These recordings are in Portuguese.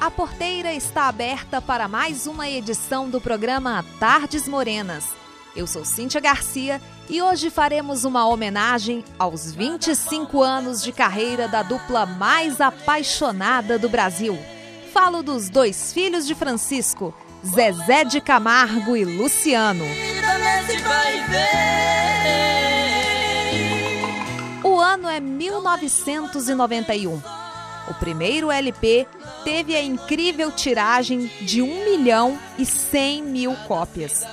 A porteira está aberta para mais uma edição do programa Tardes Morenas. Eu sou Cíntia Garcia e hoje faremos uma homenagem aos 25 anos de carreira da dupla mais apaixonada do Brasil. Falo dos dois filhos de Francisco, Zezé de Camargo e Luciano. O ano é 1991. O primeiro LP teve a incrível tiragem de 1 milhão e 100 mil cópias.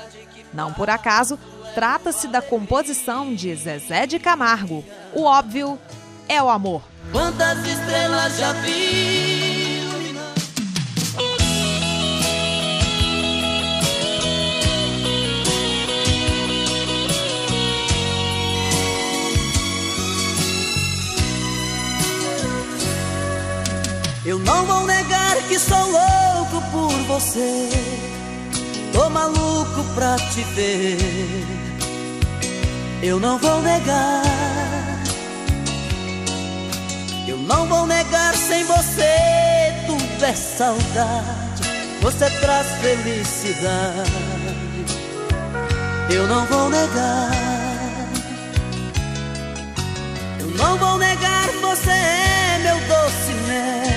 Não por acaso, trata-se da composição de Zezé de Camargo. O óbvio é o amor. Quantas estrelas já vi? Eu não vou negar que sou louco por você. Tô maluco pra te ver. Eu não vou negar. Eu não vou negar sem você. Tudo é saudade. Você traz felicidade. Eu não vou negar. Eu não vou negar. Você é meu doce mel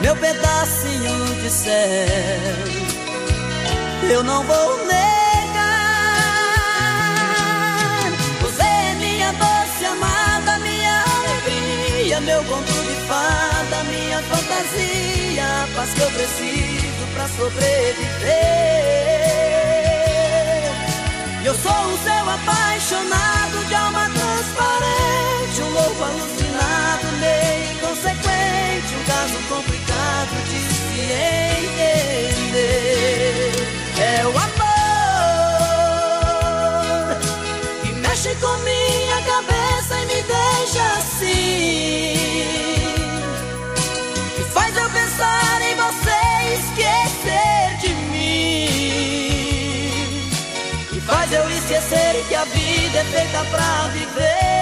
meu pedacinho de céu. Eu não vou negar. Você é minha doce amada, minha alegria, meu conto de fada, minha fantasia, a paz que eu preciso pra sobreviver. Eu sou o seu apaixonado de alma transparente, um louco alucinado, meio inconsequente, caso complicado de se entender. É o amor que mexe com minha cabeça e me deixa assim, que faz eu pensar em você e esquecer de mim, que faz eu esquecer que a vida é feita pra viver.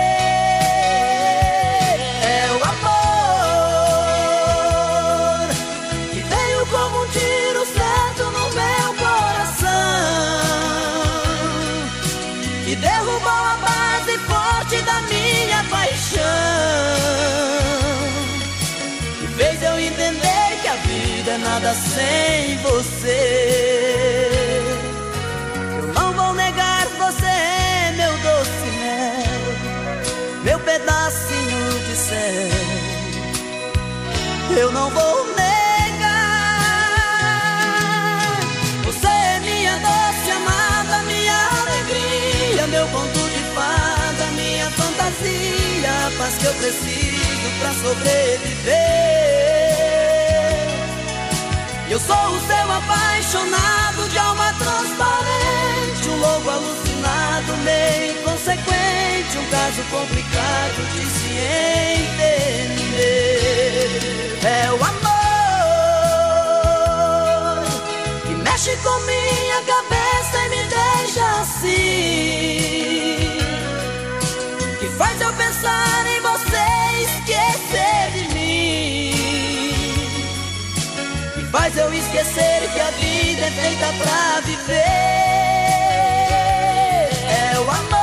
Nada sem você. Eu não vou negar, você é meu doce mel, meu pedacinho de céu. Eu não vou negar. Você é minha doce amada, minha alegria, meu conto de fada, minha fantasia, a paz que eu preciso pra sobreviver. Eu sou o seu apaixonado de alma transparente, um louco alucinado, meio inconsequente, um caso complicado de se entender. É o amor que mexe com minha cabeça e me deixa assim, eu esquecer que a vida é feita pra viver. É o amor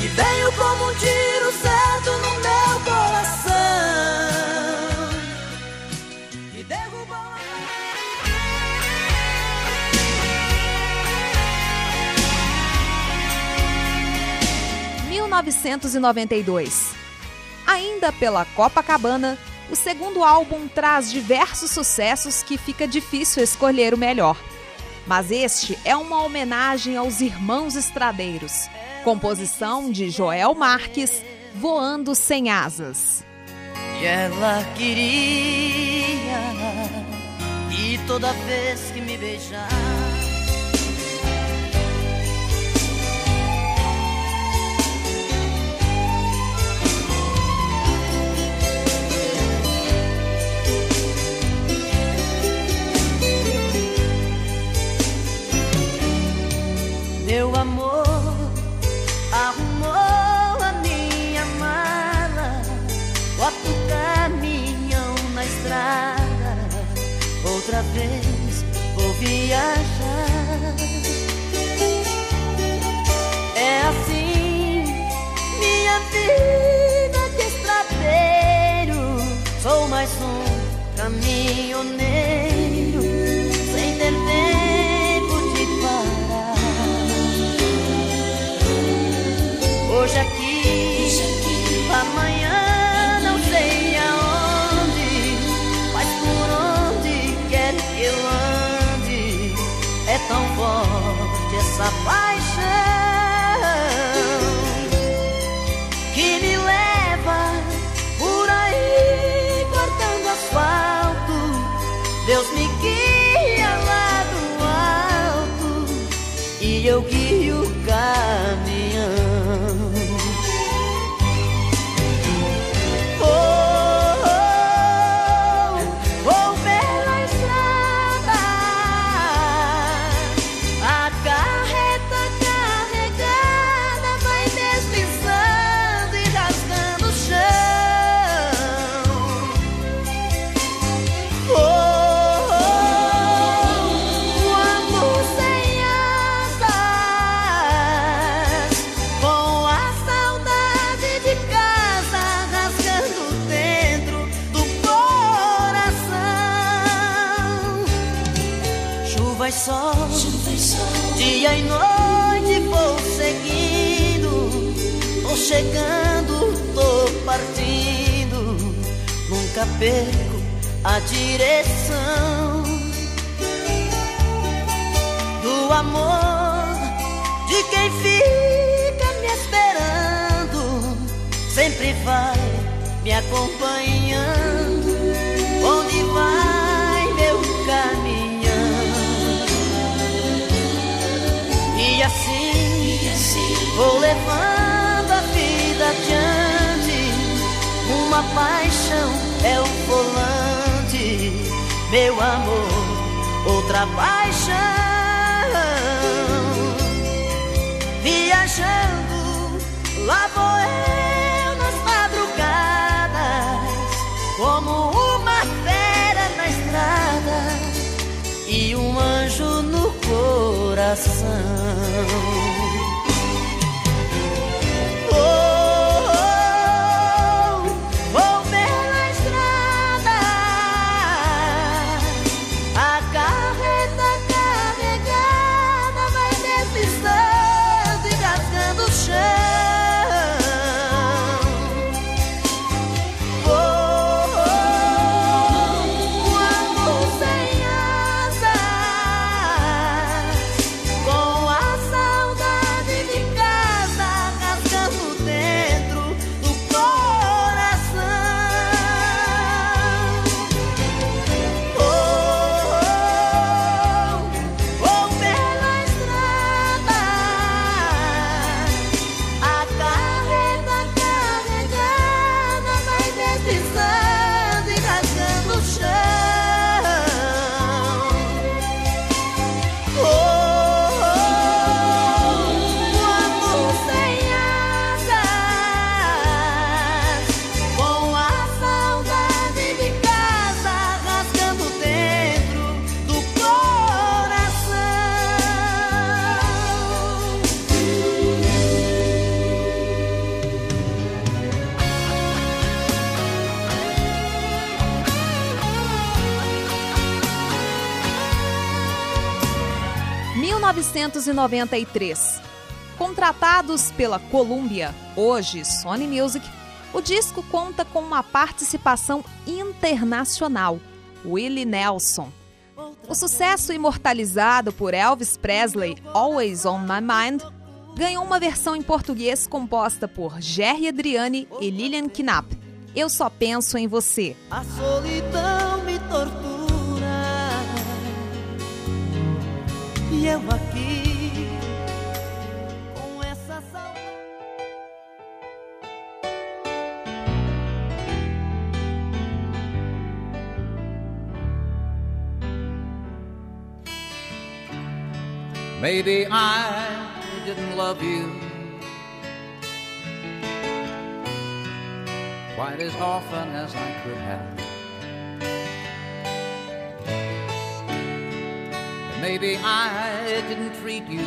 que veio como um tiro certo no meu coração. Que derrubou a 1992. Ainda pela Copacabana, o segundo álbum traz diversos sucessos que fica difícil escolher o melhor. Mas este é uma homenagem aos Irmãos Estradeiros, composição de Joel Marques, Voando Sem Asas. E ela queria E toda vez que me beijar Meu amor arrumou a minha mala, quatro caminhão na estrada. Outra vez vou viajar. Eu ande, é tão forte essa paixão chegando, tô partindo, nunca perco a direção do amor de quem fica me esperando, sempre vai me acompanhando, onde vai meu caminhão. E assim, vou levando vida adiante. Uma paixão é o volante, meu amor, outra paixão. Viajando, lá vou eu 1993. Contratados pela Columbia, hoje Sony Music, o disco conta com uma participação internacional, Willie Nelson. O sucesso imortalizado por Elvis Presley, Always on My Mind, ganhou uma versão em português composta por Jerry Adriani e Lilian Knapp. Eu só penso em você. A solidão me tortura Eu aqui com essa saudade Maybe I didn't love you quite as often as I could have. Maybe I didn't treat you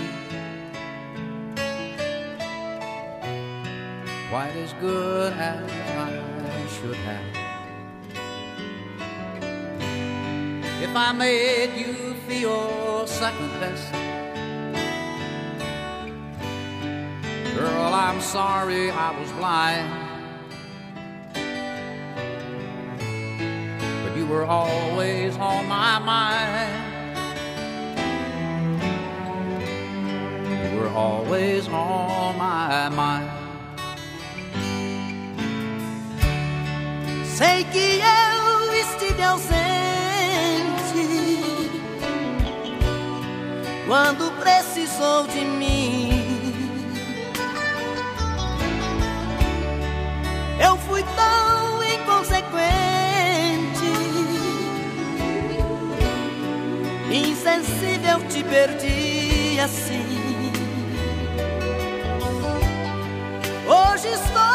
quite as good as I should have. If I made you feel second best, girl, I'm sorry I was blind. But you were always on my mind. You were always on my mind. Sei que eu estive ausente quando precisou de mim. Eu fui tão inconsequente, insensível, te perdi assim. Hoje estou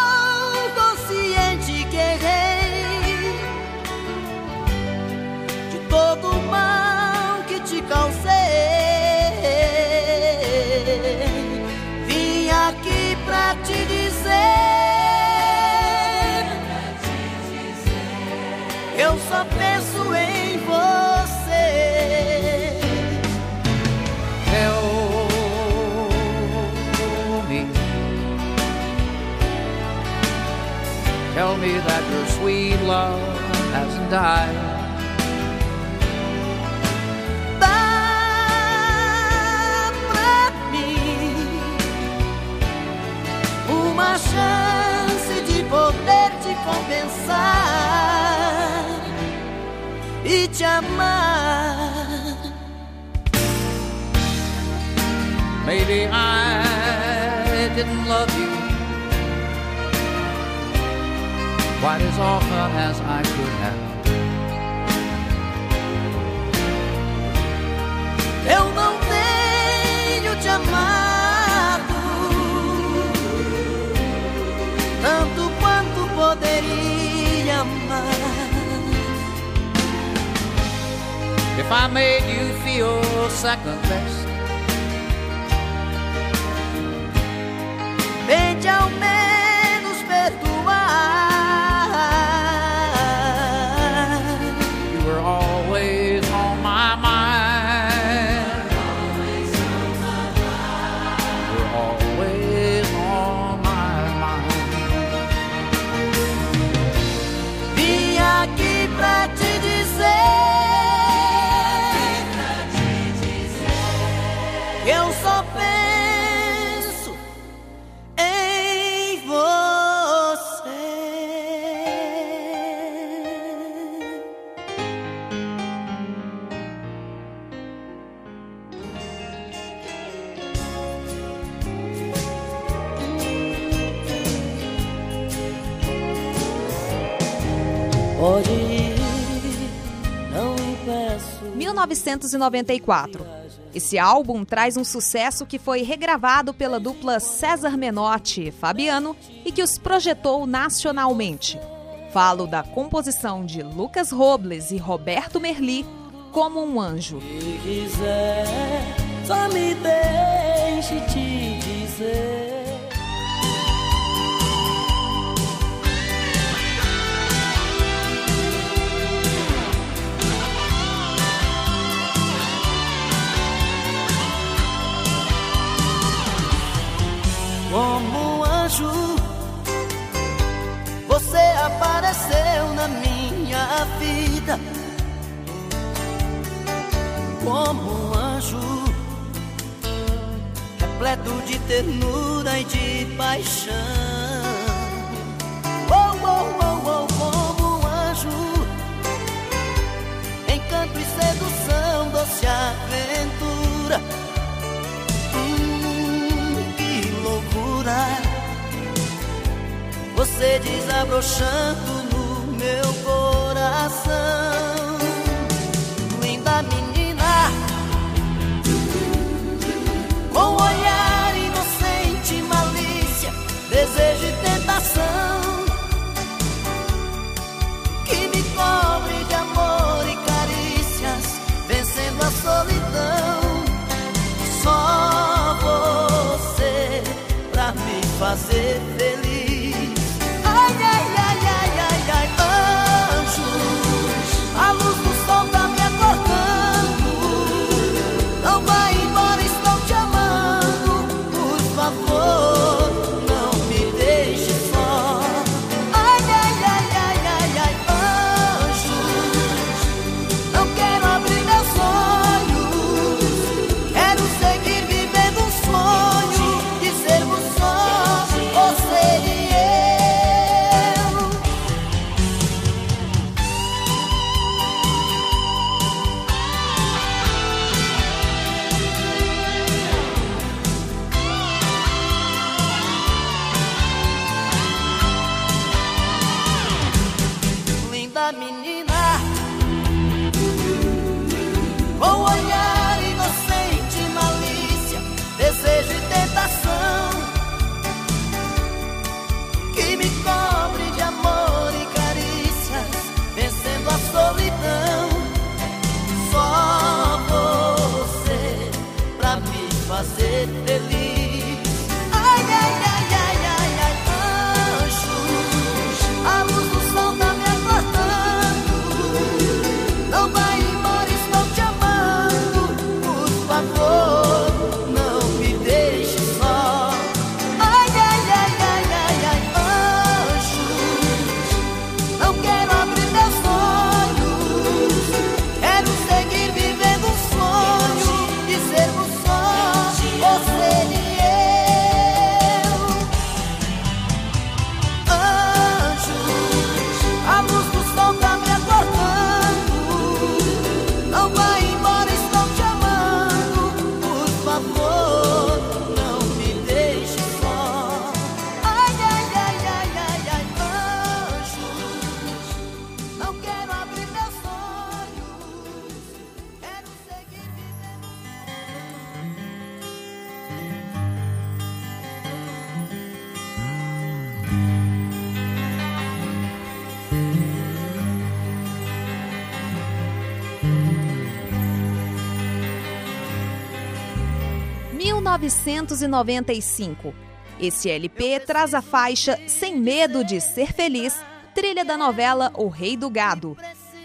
me that your sweet love hasn't died. Uma chance de poder te compensar e te amar. Maybe I didn't love you quite as often as I could have. Eu não tenho te amado tanto quanto poderia amar. If I made you feel second best, Tente ao menos Pode ir, não impeço. 1994. Esse álbum traz um sucesso que foi regravado pela dupla César Menotti e Fabiano e que os projetou nacionalmente. Falo da composição de Lucas Robles e Roberto Merli como um anjo. Se quiser, só me deixe te dizer. Como um anjo, você apareceu na minha vida como um anjo, repleto de ternura e de paixão. Oh, oh, oh, desabrochando no 1995. Esse LP traz a faixa Sem Medo de Ser Feliz, trilha da novela O Rei do Gado.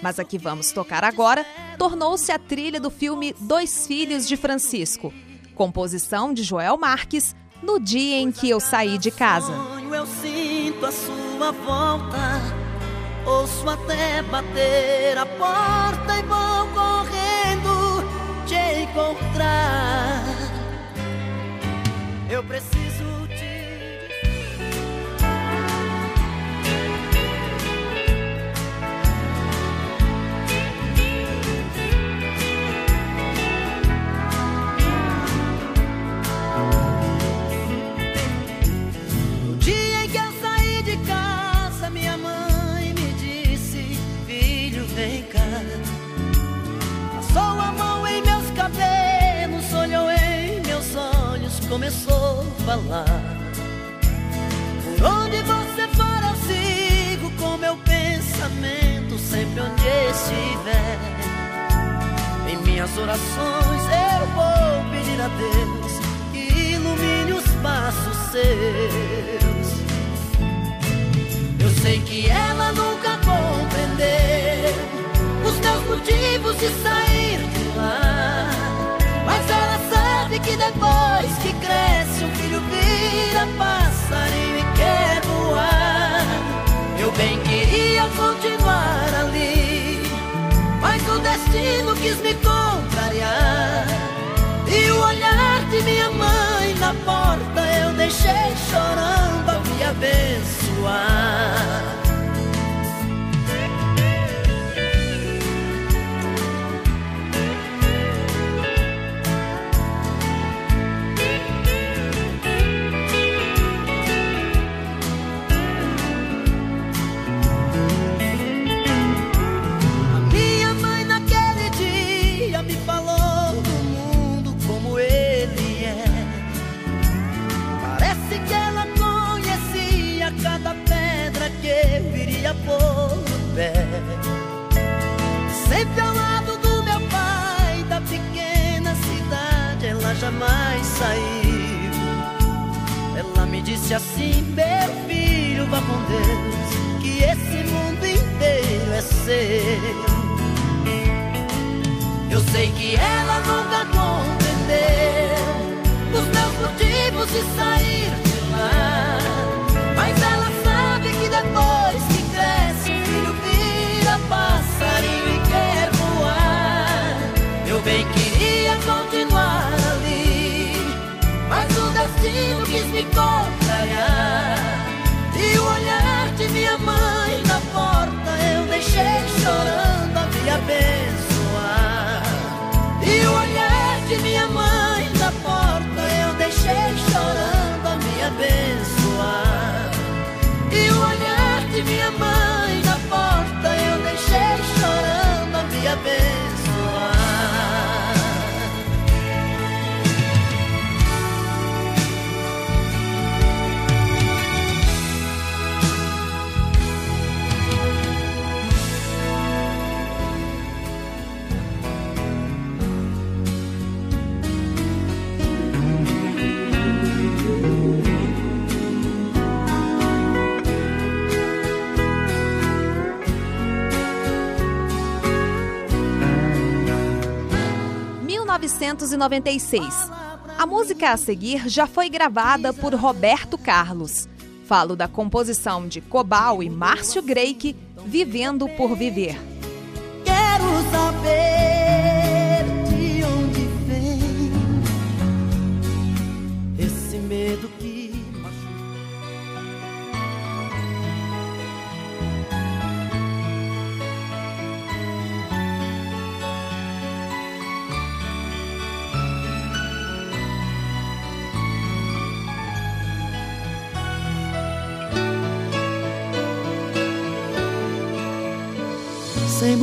Mas a que vamos tocar agora tornou-se a trilha do filme Dois Filhos de Francisco, composição de Joel Marques, no dia em que eu saí de casa. eu sinto a sua volta. Ouço até bater a porta e vou correndo te encontrar. Eu preciso falar. Por onde você for, eu sigo com meu pensamento, sempre onde estiver. Em minhas orações eu vou pedir a Deus que ilumine os passos seus. Eu sei que ela nunca compreendeu os meus motivos de sair de lá. Sabe que depois que cresce, um filho vira passarinho e quer voar. Eu bem queria continuar ali, mas o destino quis me contrariar. E o olhar de minha mãe na porta eu deixei chorando a me abençoar. Sempre ao lado do meu pai, da pequena cidade, ela jamais saiu. Ela me disse assim: Meu filho, vá com Deus, que esse mundo inteiro é seu. Eu sei que ela nunca me contrariar. E o olhar de minha mãe na porta eu deixei chorando a me abençoar. 1996. A música a seguir já foi gravada por Roberto Carlos. Falo da composição de Cobal e Márcio Greik, Vivendo por Viver. Quero saber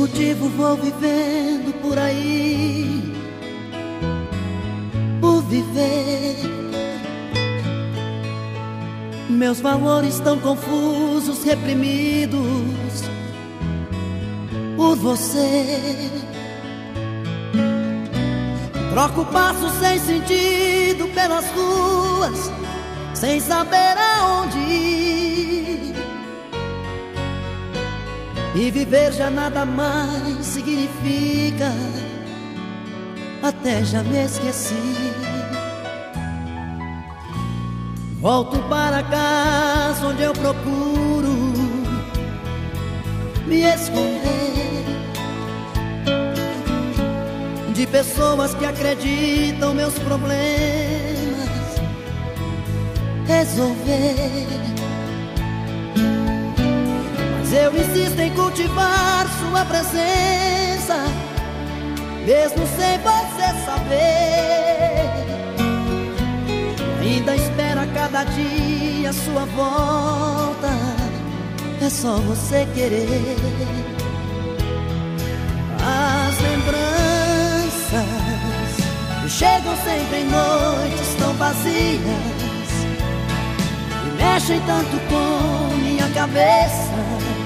motivo vou vivendo por aí, por viver. Meus valores tão confusos, reprimidos por você. Troco passos sem sentido pelas ruas, sem saber aonde ir. E viver já nada mais significa, até já me esqueci. Volto para casa onde eu procuro me esconder de pessoas que acreditam meus problemas resolver. Eu insisto em cultivar sua presença, mesmo sem você saber. Ainda espera cada dia sua volta, é só você querer. As lembranças chegam sempre em noites tão vazias e mexem tanto com minha cabeça.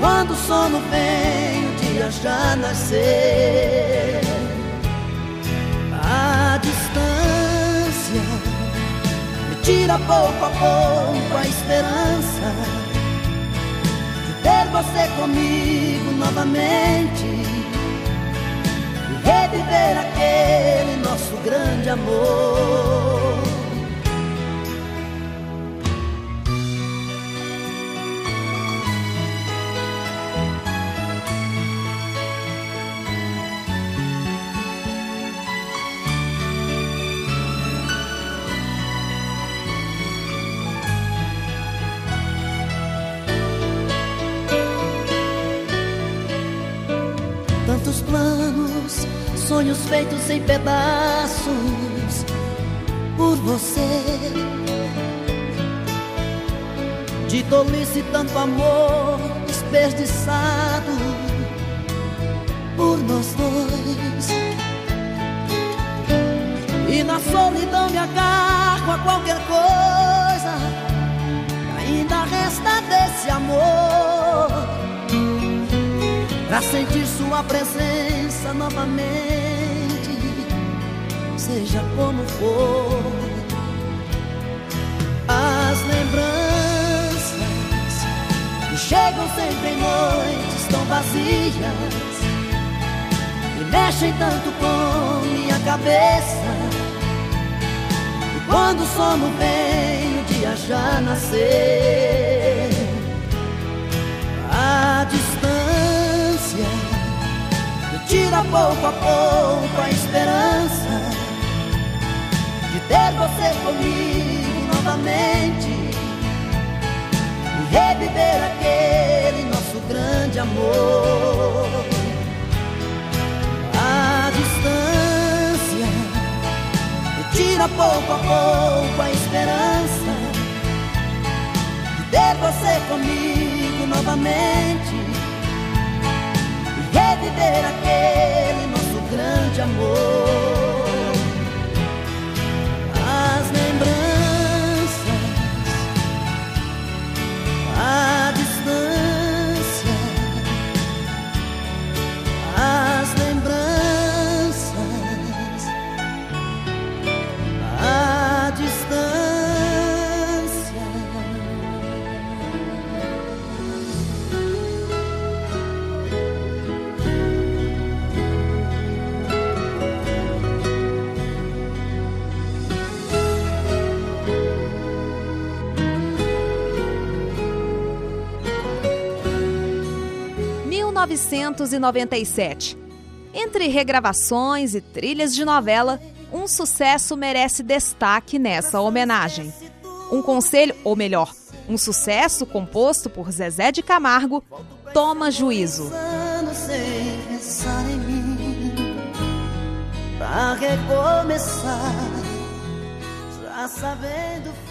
Quando o sono vem, o dia já nasceu. A distância me tira pouco a pouco a esperança de ter você comigo novamente e reviver aquele nosso grande amor. Sonhos feitos em pedaços por você. De tolice tanto amor desperdiçado por nós dois. E na solidão me agarro a qualquer coisa que ainda resta desse amor Pra sentir sua presença novamente, seja como for. As lembranças que chegam sempre em noites tão vazias e mexem tanto com minha cabeça. E quando o sono vem, o dia já nasceu. A distância tira pouco a pouco a esperança ter você comigo novamente reviver aquele nosso grande amor. A distância tira pouco a pouco a esperança 1997. Entre regravações e trilhas de novela, um sucesso merece destaque nessa homenagem. Um conselho, ou melhor, um sucesso composto por Zezé de Camargo, Toma Juízo. Pra recomeçar, já sabendo.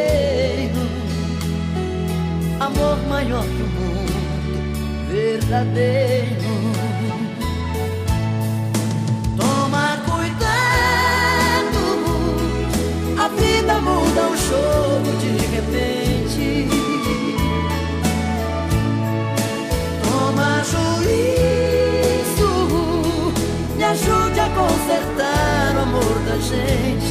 Inteiro, amor maior que o mundo, verdadeiro. Toma cuidado, a vida muda um jogo de repente. Toma juízo, me ajude a consertar o amor da gente.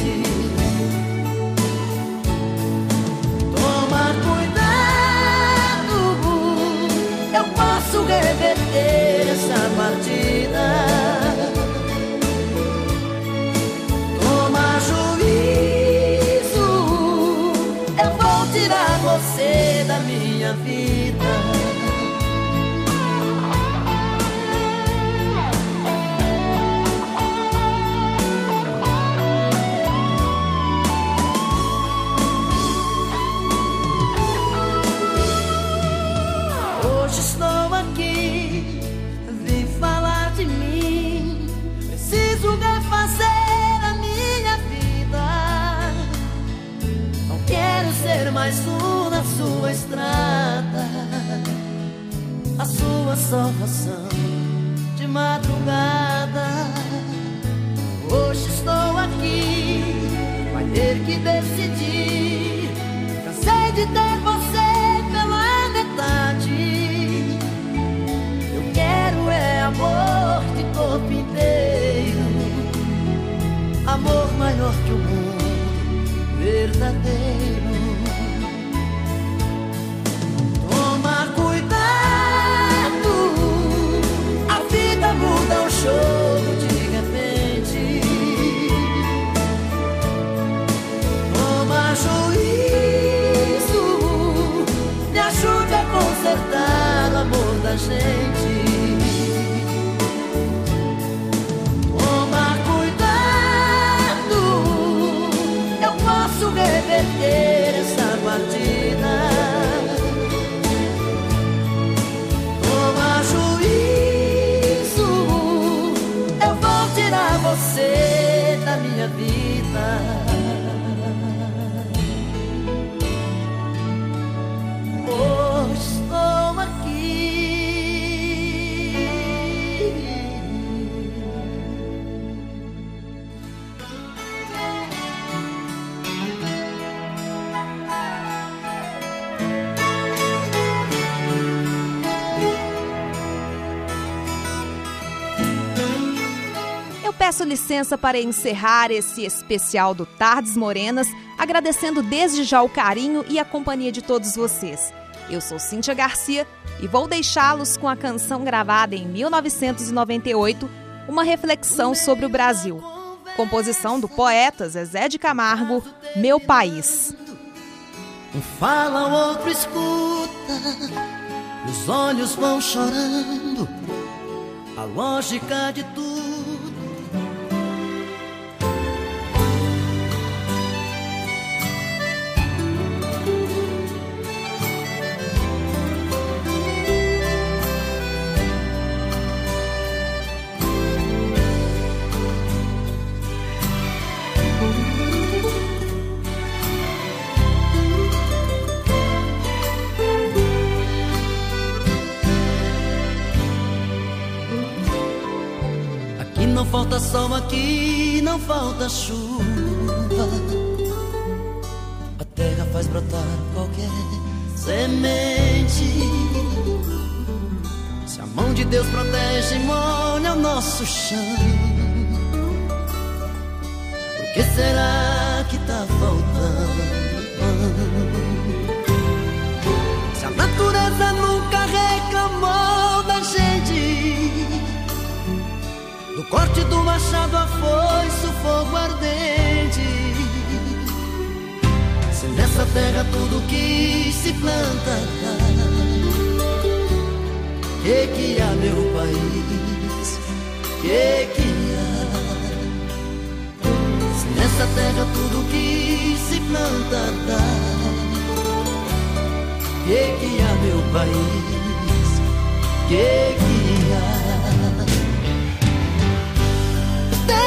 Licença para encerrar esse especial do Tardes Morenas, agradecendo desde já o carinho e a companhia de todos vocês. Eu sou Cíntia Garcia e vou deixá-los com a canção gravada em 1998, uma reflexão sobre o Brasil. Composição do poeta Zezé de Camargo, Meu País. Um fala, o outro escuta, os olhos vão chorando, a lógica de tudo falta aqui, não falta chuva. A terra faz brotar qualquer semente. Se a mão de Deus protege e molha o nosso chão. Por que será que tá faltando? Corte do machado a foice, o fogo ardente. Se nessa terra tudo que se planta Que que há meu país? Que que há? Se nessa terra tudo que se planta Que que há meu país? Que que há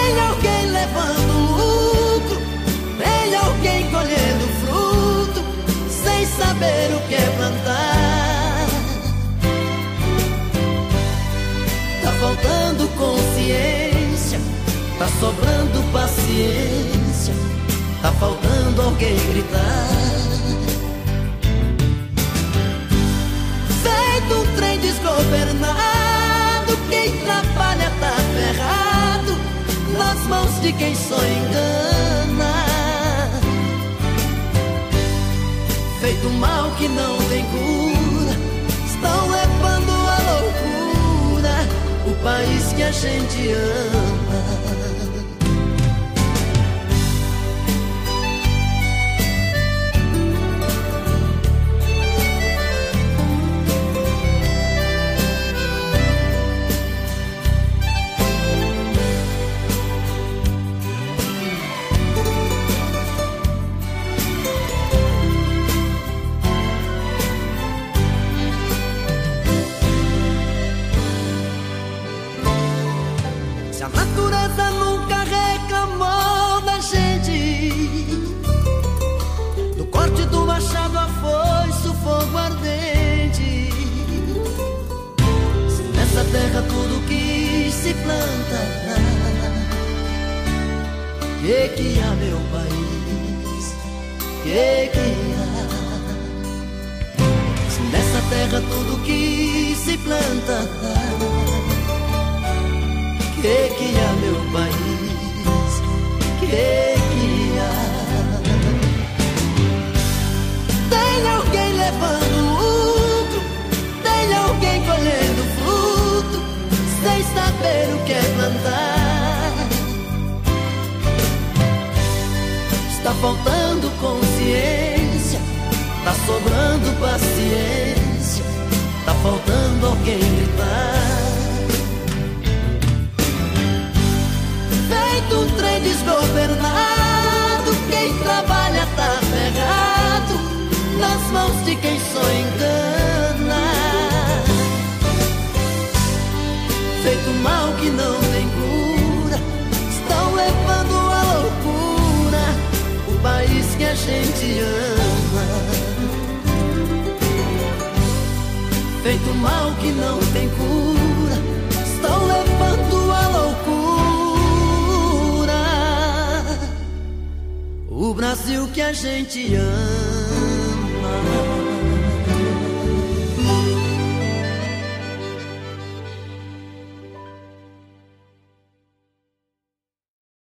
tem alguém levando lucro, tem alguém colhendo fruto, sem saber o que é plantar. Tá faltando consciência, tá sobrando paciência, tá faltando alguém gritar. Feito um trem desgovernado, quem trabalha tá ferrado nas mãos de quem só engana. Feito mal que não tem cura, estão levando a loucura o país que a gente ama. Gente ama. feito mal que não tem cura, estão levando a loucura o Brasil que a gente ama.